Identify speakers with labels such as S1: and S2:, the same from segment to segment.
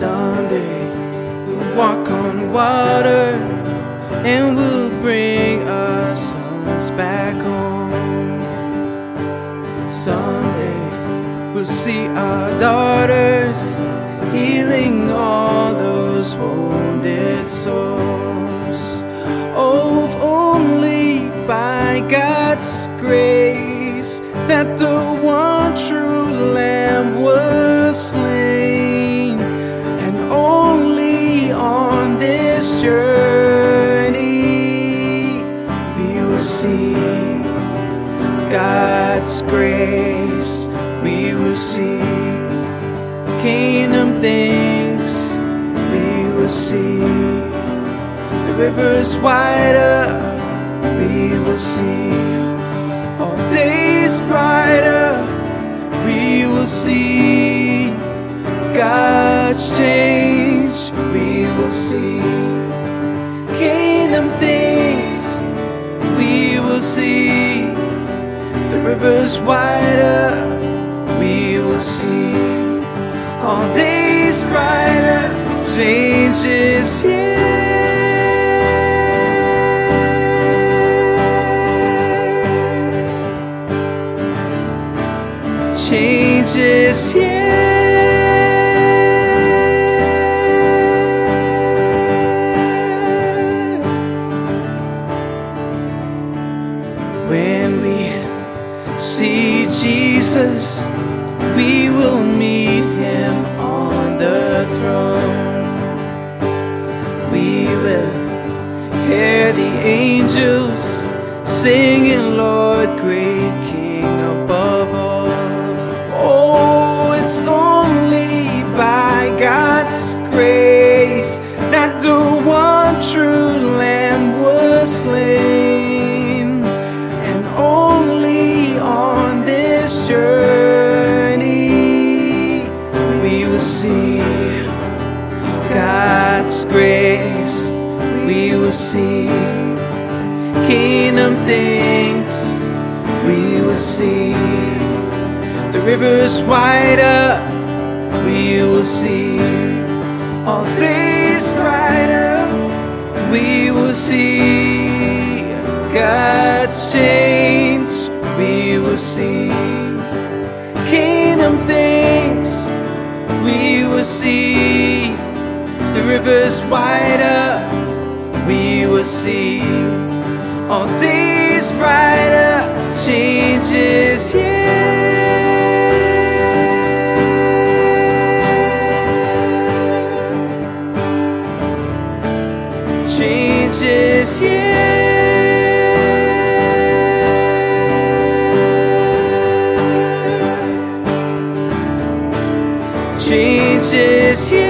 S1: living water and we'll bring our sons back home. Someday we'll see our daughters healing all those wounded souls. Oh, if only by God's grace that the one true Lamb was slain, see God's grace. We will see kingdom things. We will see the rivers wider. We will see all days brighter. We will see God's change. We will see kingdom things. Will see the rivers wider. We will see all days brighter. Changes here. Changes here. When we see Jesus, we will meet him on the throne. We will hear the angels singing, Lord, great King above all. Oh, it's only by God's grace that the one true Lamb was slain, God's grace. We will see kingdom things. We will see the rivers wider. We will see all days brighter. We will see God's change. We will see kingdom things. We will see the rivers wider. We will see all days brighter. Changes here. Changes here. Changes here.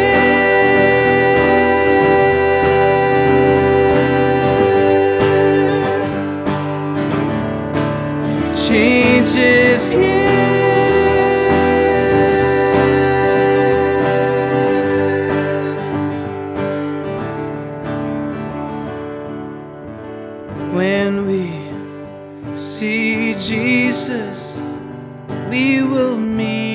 S1: When we see Jesus, we will meet